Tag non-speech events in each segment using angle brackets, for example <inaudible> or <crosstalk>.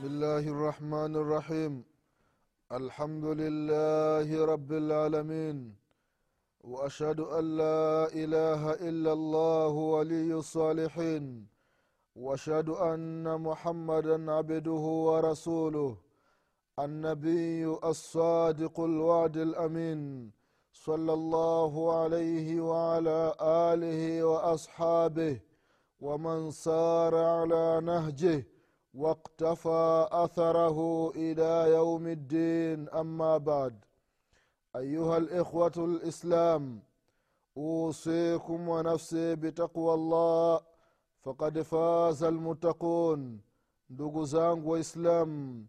بسم الله الرحمن الرحيم. الحمد لله رب العالمين. وأشهد أن لا إله إلا الله ولي الصالحين. وأشهد أن محمدا عبده ورسوله. النبي الصادق الوعد الأمين. صلى الله عليه وعلى آله وأصحابه. ومن سار على نهجه. واقتفى اثره الى يوم الدين اما بعد ايها الاخوه الاسلام اوصيكم ونفسي بتقوى الله فقد فاز المتقون ndugu zangu waislamu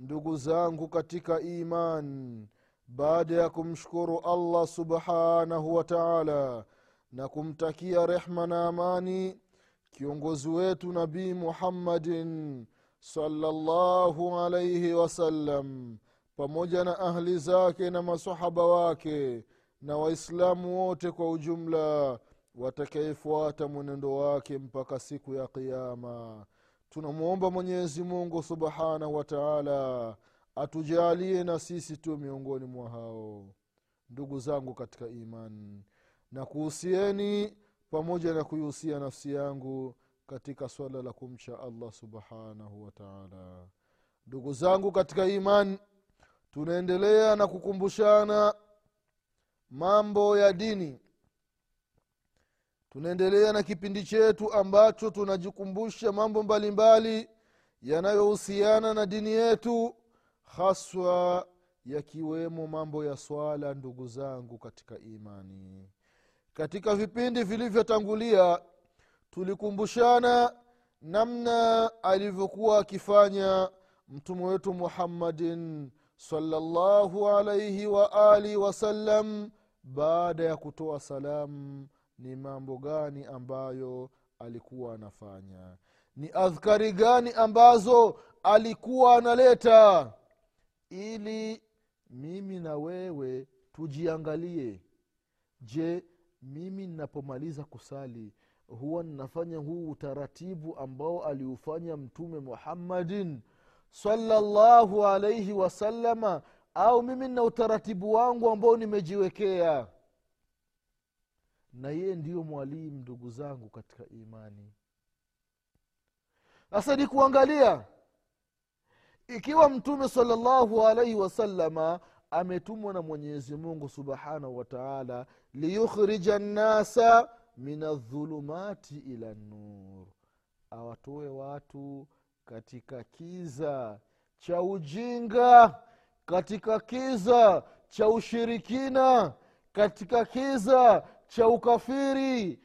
ndugu zangu katika iman baada ya kumshukuru allah subhanahu wa taala na kumtakia rehma na amani kiongozi wetu nabii muhammadin salllahu alaihi wasallam pamoja na ahli zake na masahaba wake na waislamu wote kwa ujumla watakayefuata mwenendo wake mpaka siku ya qiama tunamwomba mwenyezi mungu subhanahu wa taala atujalie na sisi tu miongoni mwa hao. Ndugu zangu katika imani na kuhusieni pamoja na kuihusia nafsi yangu katika swala la kumcha allah subhanahu wataala ndugu zangu katika imani tunaendelea na kukumbushana mambo ya dini. Tunaendelea na kipindi chetu ambacho tunajikumbusha mambo mbalimbali yanayohusiana na dini yetu haswa yakiwemo mambo ya swala ndugu zangu katika imani katika vipindi vilivyotangulia tulikumbushana namna alivyokuwa akifanya mtume wetu muhammadin salllahu alaihi waalihi wasallam baada ya kutoa salamu ni mambo gani ambayo alikuwa anafanya? Ni adhkari gani ambazo alikuwa analeta? Ili mimi na wewe tujiangalie. Je mimi ninapomaliza kusali huwa ninafanya huu utaratibu ambao aliufanya mtume muhammadin salallahu alaihi wasalama au mimi nina utaratibu wangu ambao nimejiwekea. Na yeye ndiyo mwalimu ndugu zangu katika imani. Sasa ni kuangalia ikiwa mtume salallahu alaihi wasalama ametumwa na mwenyezi mungu subhanahu wataala liyukhrija nnasa min aldhulumati ila nur awatoe watu katika kiza cha ujinga katika kiza cha ushirikina katika kiza cha ukafiri.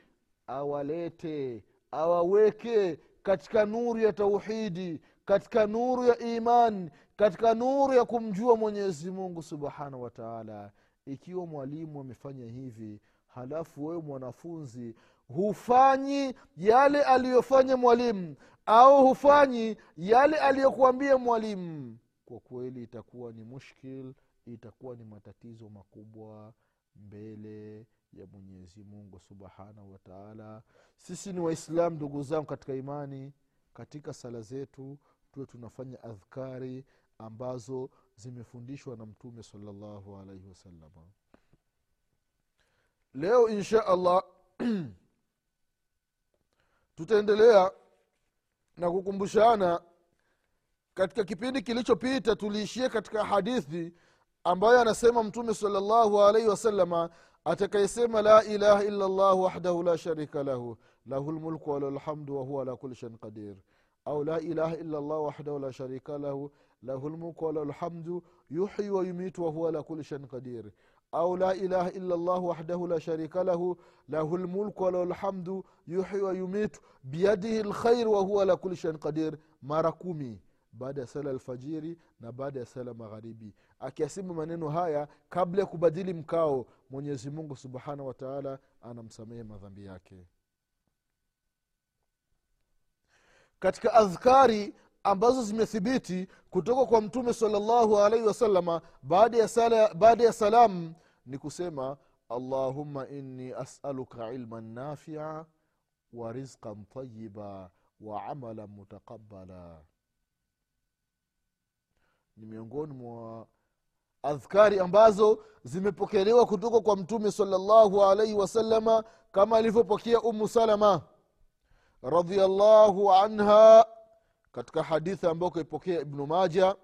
Awalete awaweke katika nuru ya tauhidi katika nuru ya iman katika nuru ya kumjua mwenyezi mungu subhanahu wa taala ikiwa mwalimu amefanya hivi halafu wewe mwanafunzi hufanyi yale aliyofanya mwalimu au hufanyi yale aliyokuambia mwalimu. Kwa kweli itakuwa ni mushkil itakuwa ni matatizo makubwa mbele ya mwenyezi mungu subhanahu wataala sisi ni waislamu ndugu zangu katika imani katika sala zetu tuwe tunafanya adhkari ambazo zimefundishwa na mtume salllahu alaihi wasalama leo insha allah <clears throat> tutaendelea na kukumbushana katika kipindi kilichopita tuliishia katika hadithi ambayo anasema mtume salllahu alaihi wasalama atakayesema la ilaha illa llah wahdahu la sharika lahu lahu lmulku walahu lhamdu wahuwa ala kuli shain qadir au la ilaha illa llah wahdahu la sharika lahu lahu lmulku walahu lhamdu yuhyi wayumitu wahuwa ala kuli shain qadir. Au la ilaha illa llah wahdahu la sharika lahu lahu lmulku walahu lhamdu yuhyi wayumitu biyadihi lkhair wahuwa ala kuli shain qadir. Mara kumi baada ya sala alfajiri na baada ya sala magharibi. Akiasimu maneno haya kabla ya kubadili mkao mwenyezi mungu subhanahu wataala anamsamehe madhambi yake. Katika adhkari ambazo zimethibiti kutoka kwa mtume salllahu alaihi wasalama baada ya, sala, salamu ni kusema allahumma inni asaluka ilman nafia wa rizqan tayiba wa amalan mutakabala ni miongoni mwa adhkari ambazo zimepokelewa kutoka kwa mtume salllahu alaihi wasalama kama alivyopokea umu salama radiallahu anha katika hadithi ambayo kaipokea ibnu maja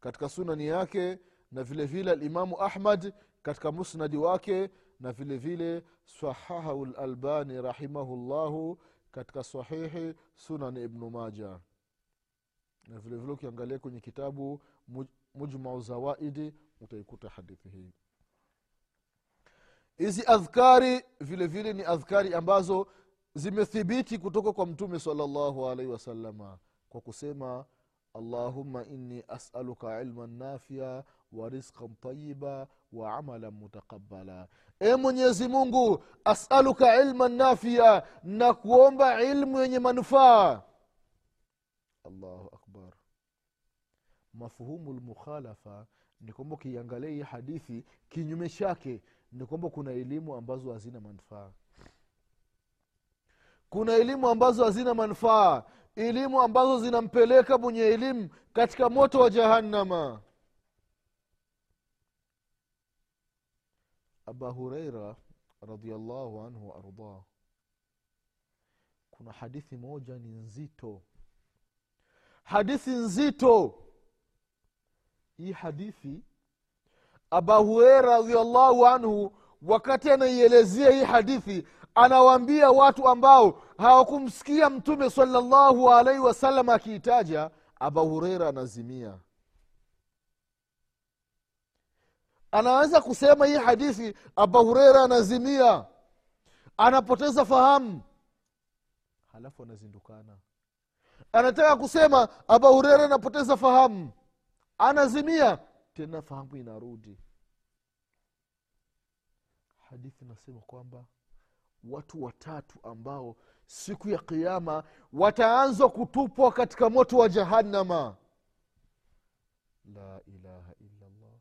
katika sunani yake na vile vile alimamu ahmad katika musnadi wake na vile vile sahahahu lalbani rahimahullahu katika sahihi sunani ibnu maja na vile vile ukiangalia kwenye kitabu mujmau zawaidi utaikuta hadithi hii. Hizi adhkari vile vile ni adhkari ambazo zimethibiti kutoka kwa mtume salllahu alaihi wasalama kwa kusema allahumma inni asaluka ilman nafia wa rizqan tayiba wa amalan mutakabala e mwenyezi mungu asaluka ilman nafia na kuomba ilmu yenye manufaa. Allahu akbar. Mafhumu lmukhalafa ni kwamba ukiangalia hii hadithi kinyume chake ni kwamba kuna elimu ambazo hazina manufaa. Kuna elimu ambazo hazina manufaa elimu ambazo zinampeleka mwenye elimu katika moto wa jahannama. Aba hureira radiallahu anhu waardah kuna hadithi moja ni nzito. Hadithi nzito. Hii hadithi aba hureira radiallahu anhu wakati anaielezea hii hadithi anawaambia watu ambao hawakumsikia mtume salallahu alaihi wasallam akiitaja aba hureira anazimia. Anaweza kusema hii hadithi aba hureira anazimia. Anapoteza fahamu. Halafu anazindukana. Anataka kusema aba hureira anapoteza fahamu. Anazimia tena fahamu inarudi. Hadithi inasema kwamba watu watatu ambao siku ya kiama wataanzwa kutupwa katika moto wa jahannama. La ilaha illallah.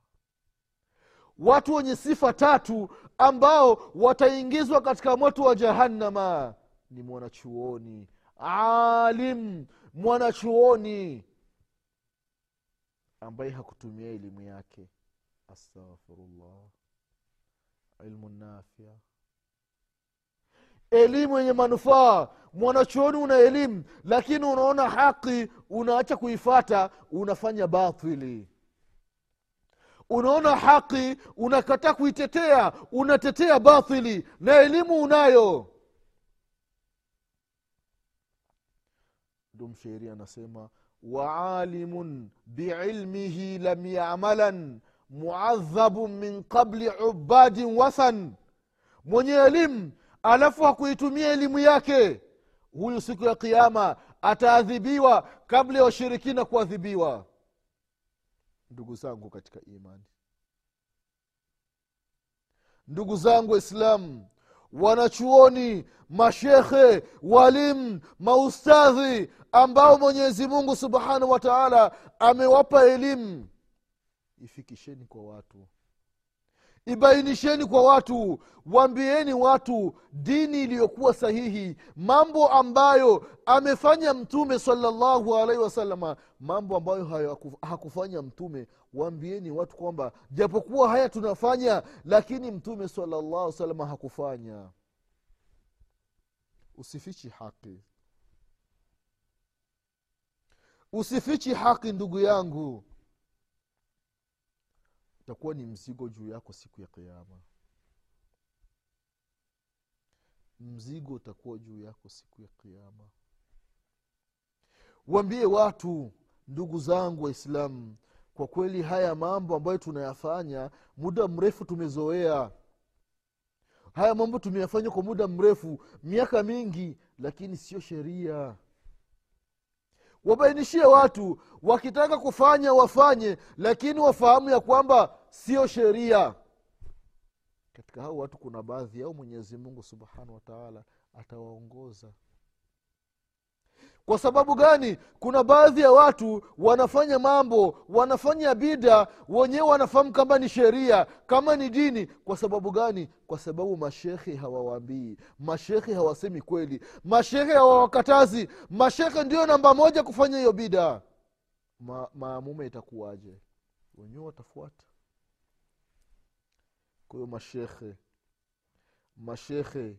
Watu wenye sifa tatu ambao wataingizwa katika moto wa jahannama ni mwanachuoni. Alim mwanachuoni. Ambaye hakutumia elimu yake. Astaghfirullah. Ilmu nafia elimu yenye manufaa. Mwanachuoni una elimu lakini unaona haki unaacha kuifata unafanya batili. Unaona haki unakataa kuitetea unatetea batili na elimu unayo. Ndo mshairi anasema waalimun biilmihi lam yamalan muadhabun min qabli ubadin wathan. Mwenye elimu alafu hakuitumia elimu yake. Huyu siku ya kiama ataadhibiwa kabla ya washirikina kuadhibiwa. Ndugu zangu katika imani. Ndugu zangu waislamu wanachuoni mashekhe walimu maustadhi ambao mwenyezi mungu subhanahu wa taala amewapa elimu ifikisheni kwa watu ibainisheni kwa watu waambieni watu dini iliyokuwa sahihi mambo ambayo amefanya mtume salallahu alaihi wasalama mambo ambayo hakufanya mtume. Waambieni watu kwamba japokuwa haya tunafanya lakini mtume salallahu salama hakufanya. Usifichi haki. Usifichi haki ndugu yangu utakuwa ni mzigo juu yako siku ya kiama mzigo utakuwa juu yako siku ya kiama waambie watu ndugu zangu waislamu kwa kweli haya mambo ambayo tunayafanya muda mrefu tumezoea. Haya mambo tumeyafanya kwa muda mrefu miaka mingi lakini sio sheria. Wabainishie watu wakitaka kufanya wafanye lakini wafahamu ya kwamba sio sheria. Katika hao watu kuna baadhi yao mwenyezi mungu subhanahu wataala atawaongoza. Kwa sababu gani? Kuna baadhi ya watu wanafanya mambo wanafanya bida wenyewe wanafahamu kama ni sheria kama ni dini. Kwa sababu gani? Kwa sababu mashekhe hawawaambii. Mashekhe hawasemi kweli. Mashekhe hawawakatazi. Mashekhe ndio namba moja kufanya hiyo bida. Ma, maamume itakuwaje? Wenyewe watafuata kwa hiyo mashekhe mashekhe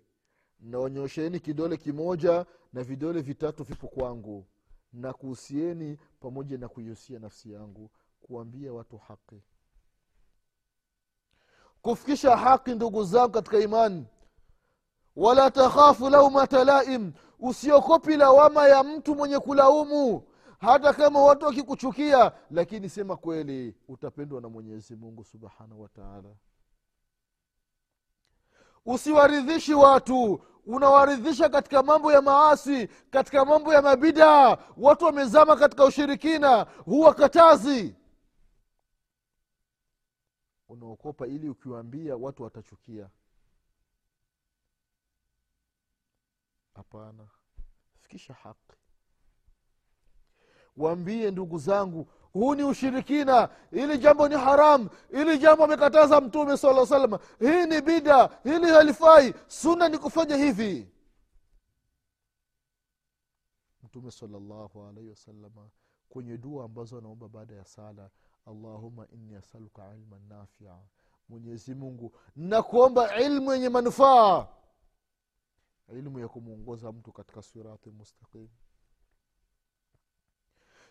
naonyosheni kidole kimoja na vidole vitatu vipo kwangu. Na kuhusieni pamoja na kuihusia nafsi yangu kuambia watu haki. Kufikisha haki ndugu zangu katika imani. Wala takhafu laumata laim usiokopi lawama ya mtu mwenye kulaumu. Hata kama watu wakikuchukia lakini sema kweli utapendwa na mwenyezi mungu subhanahu wataala usiwaridhishi watu. Unawaridhisha katika mambo ya maasi katika mambo ya mabidaa watu wamezama katika ushirikina huwa katazi unaokopa ili ukiwaambia watu watachukia. Hapana. Fikisha haki. Waambie ndugu zangu huu ni ushirikina. Ili jambo ni haram. Ili jambo amekataza mtume sala salama hii ni bida. Hili halifai. Suna ni kufanya hivi. Mtume salllahu alaihi wasalama kwenye dua ambazo anaomba baada ya sala allahuma inni asaluka ilman nafia. Mwenyezi mungu nakuomba ilmu yenye manufaa. Ilmu ya kumwongoza mtu katika sirati mustaqim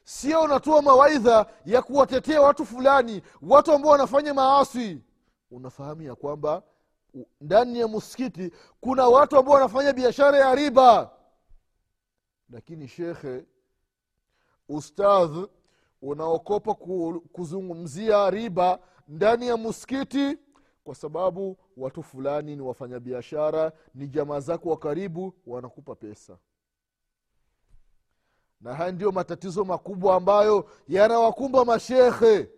sio unatoa mawaidha ya kuwatetea watu fulani watu ambao wanafanya maasi. Unafahamu ya kwamba ndani ya muskiti kuna watu ambao wanafanya biashara ya riba. Lakini shekhe ustadh unaokopa kuzungumzia riba ndani ya muskiti kwa sababu watu fulani ni wafanyabiashara ni jamaa zako wa karibu wanakupa pesa na haya ndiyo matatizo makubwa ambayo yanawakumba mashekhe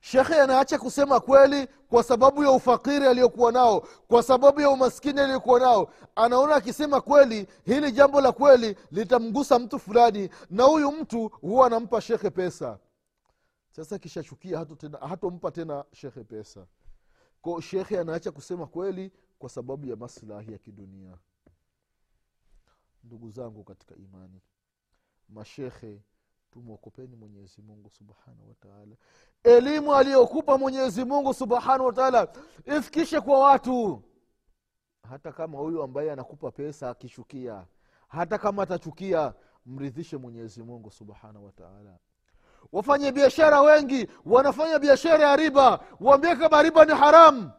shekhe anaacha kusema kweli kwa sababu ya ufakiri aliyokuwa nao kwa sababu ya umaskini aliyokuwa nao. Anaona akisema kweli hili jambo la kweli litamgusa mtu fulani na huyu mtu huwa anampa shekhe pesa. Sasa kishachukia hatompa tena shekhe pesa. Ko shekhe anaacha kusema kweli kwa sababu ya maslahi ya kidunia ndugu zangu katika imani. Mashekhe tumwokopeni mwenyezi mungu subhanahu wataala elimu aliyokupa mwenyezi mungu subhanahu wataala ifikishe kwa watu. Hata kama huyu ambaye anakupa pesa akishukia hata kama atachukia mridhishe mwenyezi mungu subhanahu wataala wafanye biashara wengi wanafanya biashara ya riba waambie kama riba ni haramu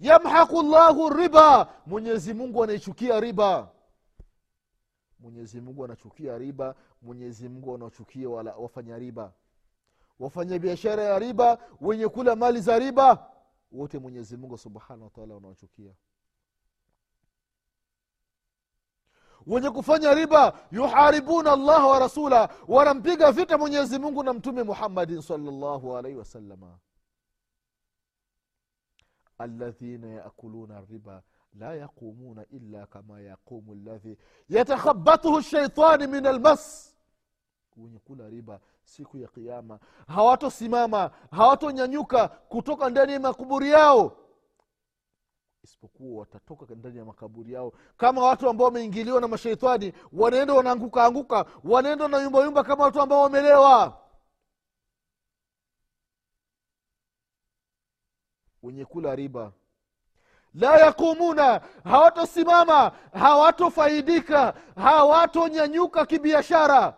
yamhaqu llahu riba. Mwenyezi mungu anaichukia riba. Mwenyezi mungu anachukia riba. Mwenyezi mungu anachukia wafanya riba. Wafanya biashara ya riba wenye kula mali za riba wote mwenyezi mungu subhanahu wataala wanawachukia wenye kufanya riba yuharibuna allaha wa rasula wanampiga vita mwenyezi mungu na mtume muhammadin salllahu alaihi wasalama alladhina yaakuluna riba la yaqumuna illa kama yaqumu ladhi yatakhabatuhu shaitani min almas wenye kula riba siku ya kiama hawatosimama hawatonyanyuka kutoka ndani ya makaburi yao. Isipokuwa watatoka ndani ya makaburi yao. Kama watu ambao wameingiliwa na masheitani wanaenda wanaanguka anguka wanaenda wanayumbayumba kama watu ambao wamelewa. Wenye kula riba. La yaqumuna hawatosimama hawatofaidika hawatonyanyuka kibiashara.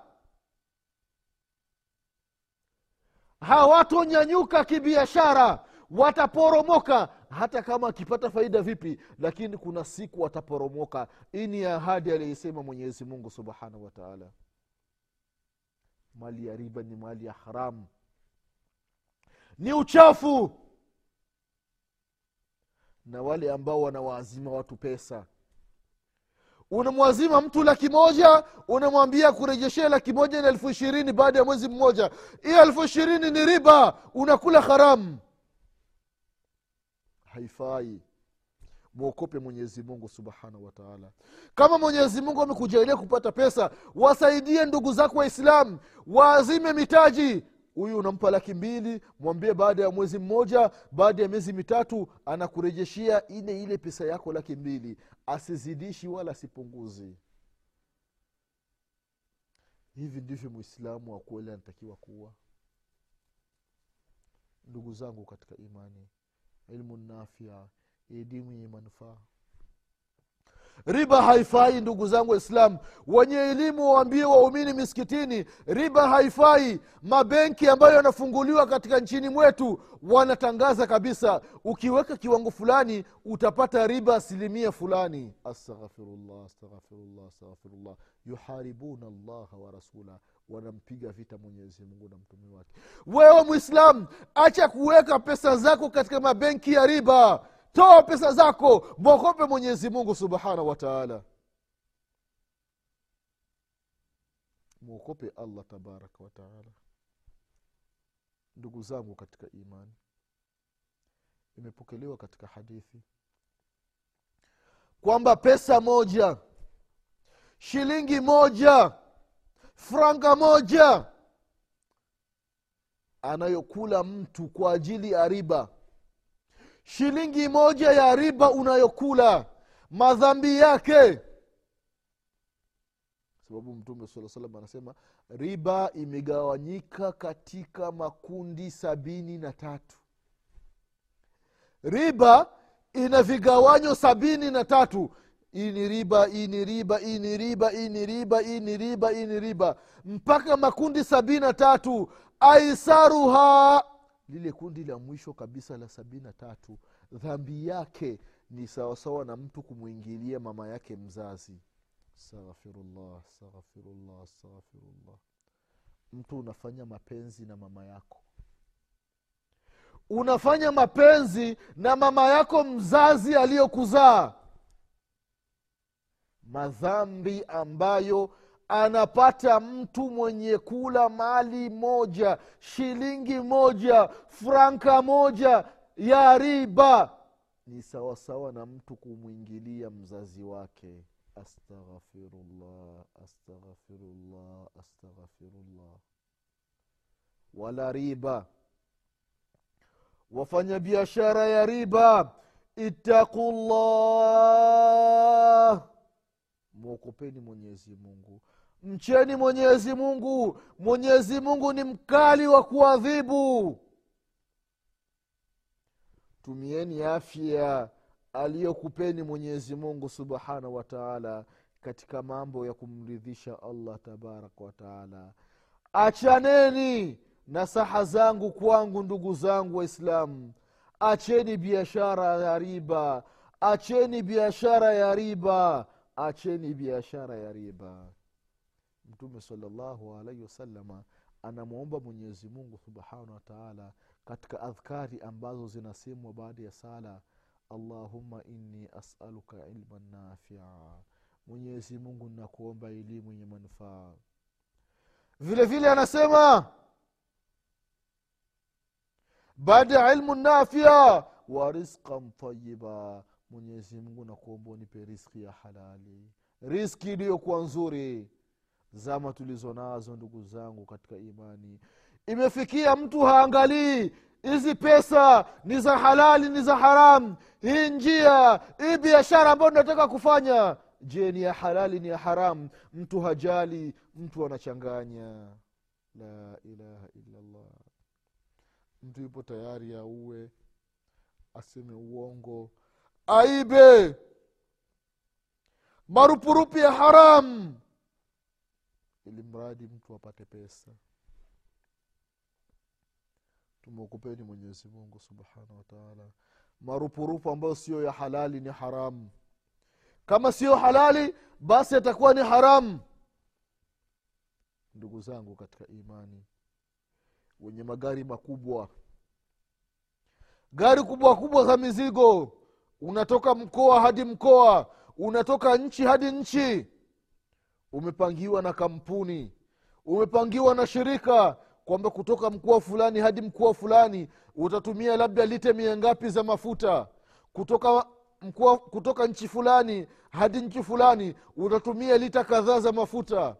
Hawatonyanyuka kibiashara wataporomoka. Hata kama akipata faida vipi lakini kuna siku wataporomoka. Hii ni ahadi aliyoisema mwenyezi mungu subhanahu wataala mali ya riba ni mali ya haramu ni uchafu na wale ambao wanawaazima watu pesa. Unamwazima mtu laki moja unamwambia kurejeshea laki moja na elfu ishirini baada ya mwezi mmoja. Hiyo elfu ishirini ni riba unakula haramu. Haifai. Mwokope mwenyezi mungu subhanahu wataala kama mwenyezi mungu amekujalia kupata pesa wasaidie ndugu zako waislamu waazime mitaji huyu unampa laki mbili mwambie baada ya mwezi mmoja baada ya miezi mitatu anakurejeshia ile ile pesa yako laki mbili. Asizidishi wala asipunguzi. Hivi ndivyo mwislamu wa kweli anatakiwa kuwa. Ndugu zangu katika imani ilmu nafia elimu yenye manufaa riba haifai ndugu zangu waislamu. Wenye elimu waambie waumini misikitini riba haifai. Mabenki ambayo yanafunguliwa katika nchini mwetu wanatangaza kabisa ukiweka kiwango fulani utapata riba asilimia fulani. Astaghfirullah astaghfirullah astaghfirullah. Yuharibuna llaha wa rasula wanampiga vita mwenyezi mungu na mtume wake. Wewe mwislamu acha kuweka pesa zako katika mabenki ya riba toa pesa zako mwogope mwenyezi mungu subhanahu wa taala. Mwogope allah tabaraka wataala ndugu zangu katika imani imepokelewa katika hadithi kwamba pesa moja shilingi moja franga moja anayokula mtu kwa ajili ya riba shilingi moja ya riba unayokula. Madhambi yake. Sababu mtume saa salam anasema riba imegawanyika katika makundi sabini na tatu. Riba ina vigawanyo sabini na tatu. Hii ni riba hii ni riba hii ni riba hii ni riba hii ni riba hii ni riba. Mpaka makundi sabini na tatu. Aisaruha lile kundi la mwisho kabisa la sabini na tatu dhambi yake ni sawasawa na mtu kumwingilia mama yake mzazi. Astaghfirullah astaghfirullah astaghfirullah. Mtu unafanya mapenzi na mama yako. Unafanya mapenzi na mama yako mzazi aliyokuzaa. Madhambi ambayo anapata mtu mwenye kula mali moja shilingi moja franka moja ya riba. Ni sawasawa na mtu kumwingilia mzazi wake. Astaghfirullah astaghfirullah astaghfirullah. Wala riba. Wafanya biashara ya riba ittaqullah. Mwokopeni mwenyezi mungu mcheni mwenyezi mungu. Mwenyezi mungu ni mkali wa kuadhibu. Tumieni afya aliyokupeni mwenyezi mungu subhanahu wa taala katika mambo ya kumridhisha allah tabaraka wataala achaneni na saha zangu kwangu ndugu zangu waislamu. Acheni biashara ya riba. Acheni biashara ya riba. Acheni biashara ya riba mtume salllahu alaihi wasalama anamwomba mwenyezi mungu subhanahu wataala katika adhkari ambazo zinasemwa baada ya sala allahumma inni asaluka ilman nafia. Mwenyezi mungu nakuomba elimu yenye manufaa. Vile vile anasema baada ya ilmu nafia wa rizqan tayiba mwenyezi mungu nakuomba unipe riski ya halali. Riski iliyokuwa nzuri zama tulizo nazo ndugu zangu katika imani. Imefikia mtu haangalii hizi pesa ni za halali ni za haramu hii njia hii biashara ambayo tunataka kufanya je ni ya halali ni ya haramu mtu hajali mtu anachanganya. La ilaha illallah. Mtu yupo tayari auwe aseme uongo aibe. Marupurupu ya haramu ili mradi mtu apate pesa. Tumeokopeni mwenyezi mungu wataala marupurupu ambayo siyo ya halali ni haramu kama siyo halali basi atakuwa ni haramu ndugu zangu katika imani wenye magari makubwa gari kubwa kubwa za mizigo unatoka mkoa hadi mkoa unatoka nchi hadi nchi umepangiwa na kampuni. Umepangiwa na shirika kwamba kutoka mkoa fulani hadi mkoa fulani utatumia labda lite mia ngapi za mafuta. Kutoka mkoa kutoka nchi fulani hadi nchi fulani utatumia lita kadhaa za mafuta.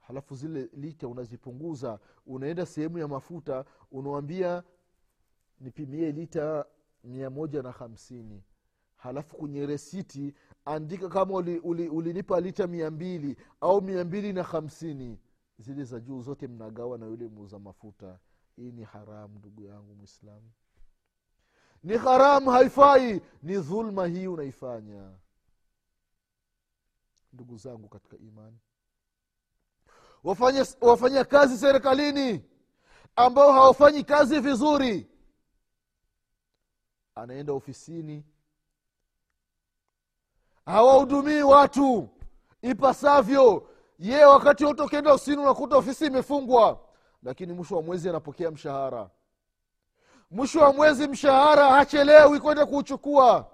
Halafu zile lita unazipunguza unaenda sehemu ya mafuta unawambia nipimie lita mia moja na hamsini. Halafu kwenye resiti andika kama ulinipa uli, uli lita mia mbili au mia mbili na hamsini. Zile za juu zote mnagawa na yule muuza mafuta. Hii ni haramu ndugu yangu mwislamu ni haramu haifai. Ni dhulma hii unaifanya. Ndugu zangu katika imani. Wafanya, wafanya kazi serikalini ambao hawafanyi kazi vizuri. Anaenda ofisini hawahudumii watu. Ipasavyo ye wakati wote ukienda ofisini unakuta ofisi imefungwa. Lakini mwisho wa mwezi anapokea mshahara. Mwisho wa mwezi mshahara hachelewi kwenda kuuchukua.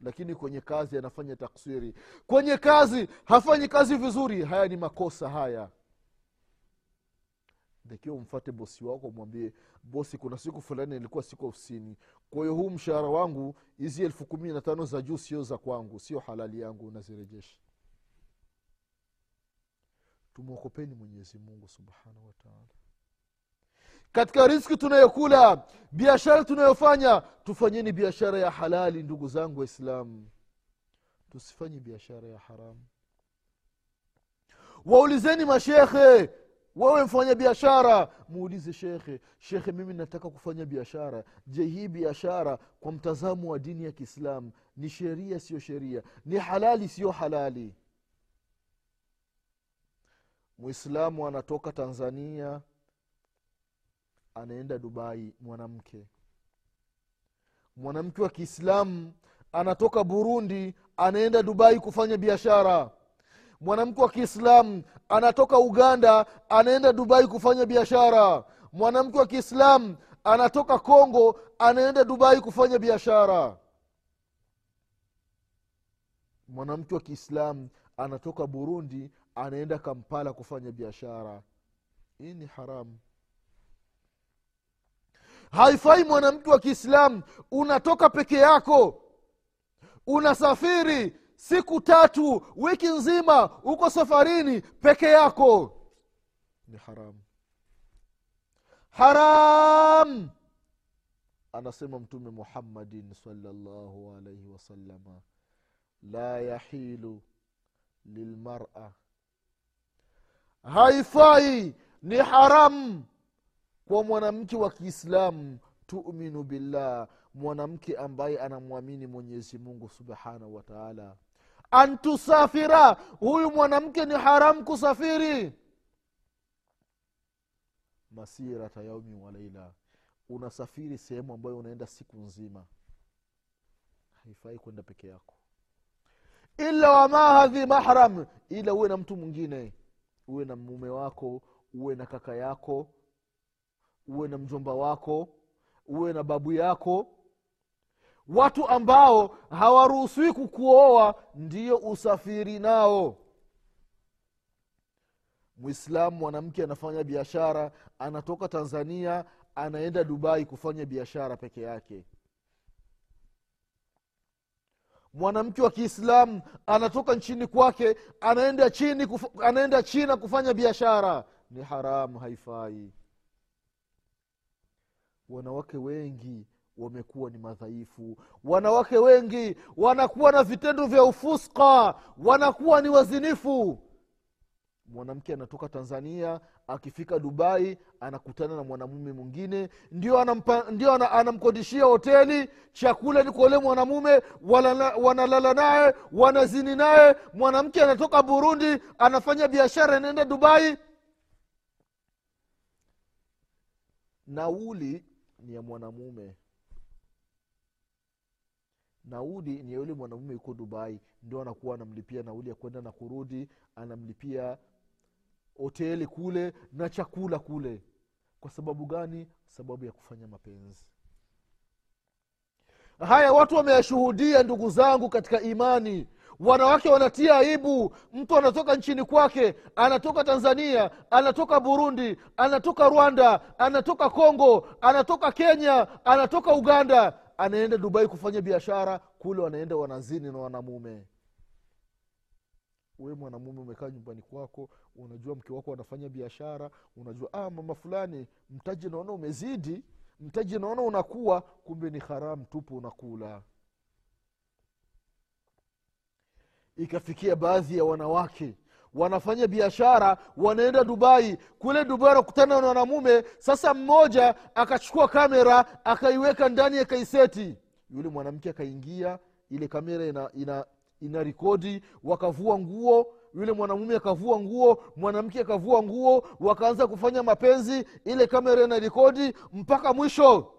Lakini kwenye kazi anafanya taksiri. Kwenye kazi hafanyi kazi vizuri. Haya ni makosa haya takiwa umfate bosi wako mwambie bosi kuna siku fulani ilikuwa siku ofisini. Kwa hiyo huu mshahara wangu hizi elfu kumi na tano za juu sio za kwangu sio halali yangu unazirejesha. Tumwokopeni mwenyezi mungu subhanahu wataala katika riski tunayokula biashara tunayofanya tufanyeni biashara ya halali ndugu zangu waislamu. Tusifanye biashara ya haramu. Waulizeni mashekhe wewe mfanya biashara. Muulize shekhe shekhe mimi nataka kufanya biashara. Je hii biashara kwa mtazamo wa dini ya kiislamu ni sheria siyo sheria? Ni halali siyo halali? Mwislamu anatoka tanzania anaenda dubai mwanamke. Mwanamke wa kiislamu anatoka burundi anaenda dubai kufanya biashara mwanamke wa kiislamu anatoka uganda anaenda dubai kufanya biashara. Mwanamke wa kiislamu anatoka kongo anaenda dubai kufanya biashara. Mwanamke wa kiislamu anatoka burundi anaenda kampala kufanya biashara. Hii ni haramu haifai mwanamke wa kiislamu unatoka peke yako unasafiri siku tatu wiki nzima uko safarini peke yako. Ni haramu haram! Anasema mtume muhammadin salllahu alaihi wasalama la yahilu lilmara. Haifai ni haramu kwa mwanamke wa kiislamu tuminu billah mwanamke ambaye anamwamini mwenyezi mungu subhanahu wataala antusafira. Huyu mwanamke ni haramu kusafiri. Masirata yaumi wa laila. Unasafiri sehemu ambayo unaenda siku nzima. Haifai kwenda peke yako. Ila wamahadhi mahram. Ila uwe na mtu mwingine. Uwe na mume wako uwe na kaka yako uwe na mjomba wako uwe na babu yako watu ambao hawaruhusiwi kukuoa ndio usafiri nao. Mwislamu mwanamke anafanya biashara anatoka tanzania anaenda dubai kufanya biashara peke yake. Mwanamke wa kiislamu anatoka nchini kwake anaenda chini kuf, anaenda china kufanya biashara. Ni haramu haifai. Wanawake wengi wamekuwa ni madhaifu. Wanawake wengi wanakuwa na vitendo vya ufuska wanakuwa ni wazinifu. Mwanamke anatoka tanzania akifika dubai anakutana na mwanamume mwingine ndio, anampa, ndio ana, anamkodishia hoteli chakula ni kwa ule mwanamume wanalala naye wanazini naye. Mwanamke anatoka burundi anafanya biashara anaenda dubai. Nauli ni ya mwanamume nauli ni yule mwanamume yuko dubai ndio anakuwa anamlipia nauli ya kwenda na kurudi anamlipia hoteli kule na chakula kule. Kwa sababu gani? Sababu ya kufanya mapenzi. Haya watu wameyashuhudia ndugu zangu katika imani. Wanawake wanatia aibu. Mtu anatoka nchini kwake anatoka tanzania anatoka burundi anatoka rwanda anatoka kongo anatoka kenya anatoka uganda anaenda dubai kufanya biashara kule wanaenda wanazini na wanamume. We mwanamume umekaa nyumbani kwako unajua mke wako anafanya biashara unajua ah, mama fulani mtaji naona umezidi mtaji naona unakuwa kumbe ni haramu tupu unakula. Ikafikia baadhi ya wanawake wanafanya biashara wanaenda dubai. Kule dubai wanakutana na wanamume. Sasa mmoja akachukua kamera akaiweka ndani ya kaiseti. Yule mwanamke akaingia ile kamera ina, ina, ina rikodi wakavua nguo. Yule mwanamume akavua nguo mwanamke akavua nguo wakaanza kufanya mapenzi. Ile kamera ina rikodi mpaka mwisho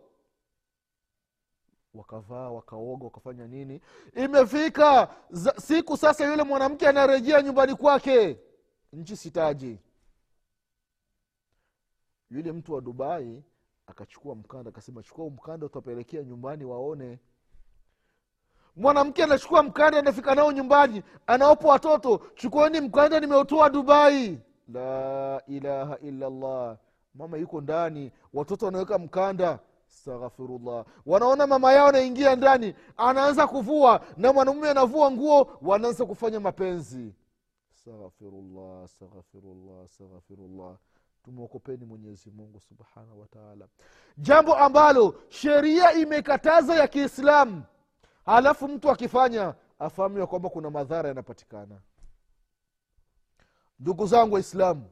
wakavaa wakaoga wakafanya nini. Imefika za, siku sasa yule mwanamke anarejea nyumbani kwake. Nchi sitaji. Yule mtu wa dubai akachukua mkanda akasema chukua mkanda utapelekea nyumbani waone. Mwanamke anachukua mkanda anafika nao nyumbani anaopa watoto chukueni mkanda nimeutoa dubai. La ilaha illallah. Mama yuko ndani watoto wanaweka mkanda astaghfirullah. Wanaona mama yao anaingia ndani anaanza kuvua na mwanamume anavua nguo wanaanza kufanya mapenzi. Astaghfirullah astaghfirullah astaghfirullah. Tumwokopeni mwenyezi mungu subhanahu wataala jambo ambalo sheria imekataza ya kiislamu halafu mtu akifanya afahamu ya kwamba kuna madhara yanapatikana. Ndugu zangu waislamu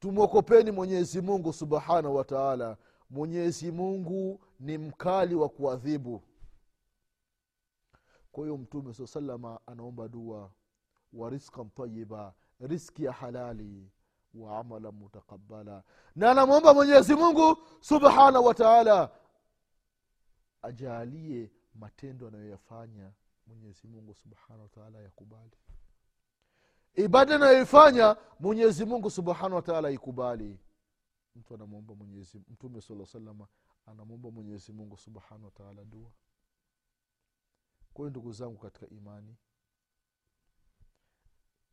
tumwokopeni mwenyezi mungu subhanahu wataala mwenyezi mungu ni mkali wa kuadhibu. Kwa hiyo mtume saa salama anaomba dua wa riskan tayiba riski ya halali wa amala mutakabala na anamwomba mwenyezi mungu subhanahu wa taala ajaalie matendo anayoyafanya mwenyezi mungu subhanahu wataala yakubali. Ibada anayoifanya mwenyezi mungu subhanahu wataala ikubali mtu anamwomba mwenyezi mtume sala salama anamwomba mwenyezi mungu subhanahu wataala dua. Kwa hiyo ndugu zangu katika imani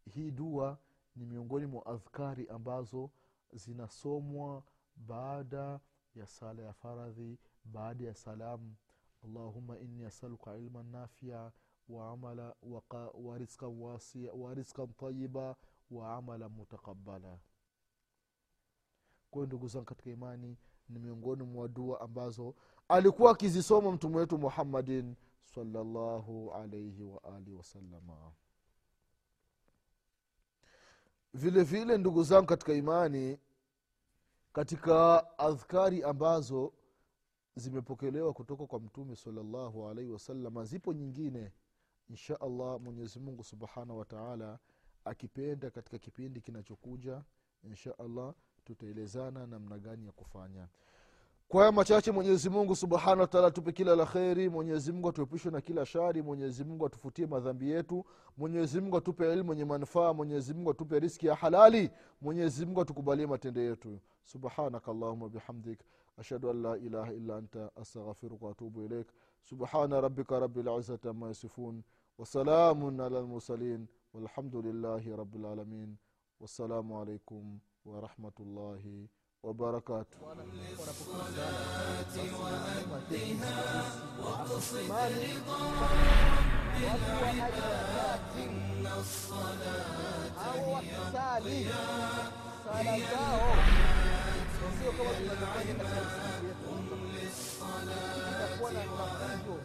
hii dua ni miongoni mwa adhkari ambazo zinasomwa baada ya sala ya faradhi baada ya salamu allahuma inni asaluka ilman nafia waamala wariskan wasia wariskan tayiba wa amala kwayo ndugu zangu katika imani ni miongoni mwa dua ambazo alikuwa akizisoma mtume wetu muhammadin salllahu alaihi waalihi wasalama vile vile ndugu zangu katika imani katika adhkari ambazo zimepokelewa kutoka kwa mtume salllahu alaihi wasalama zipo nyingine. Insha allah mwenyezimungu subhanahu wataala akipenda katika kipindi kinachokuja insha allah tutaelezana namna gani ya kufanya. Kwa haya machache mwenyezi mungu subhanahu wataala atupe kila la kheri. Mwenyezimungu atuepushe na kila shari. Mwenyezimungu atufutie madhambi yetu. Mwenyezimungu atupe elimu yenye manufaa. Mwenyezimungu atupe riski ya halali. Mwenyezimungu atukubalie matendo yetu. Subhanaka allahuma bihamdik. Ashhadu an la ilaha illa anta. Astaghfiruka waatubu ilaik subhana rabika rabilizati ama yasifun. Wasalamun ala lmursalin walhamdulilahi rabilalamin wassalamu alaikum warahmatullahi wabarakatuh au wakisali sala zao sio kama tunavyofanya katika msikiti yetu itakuwa na mafunzo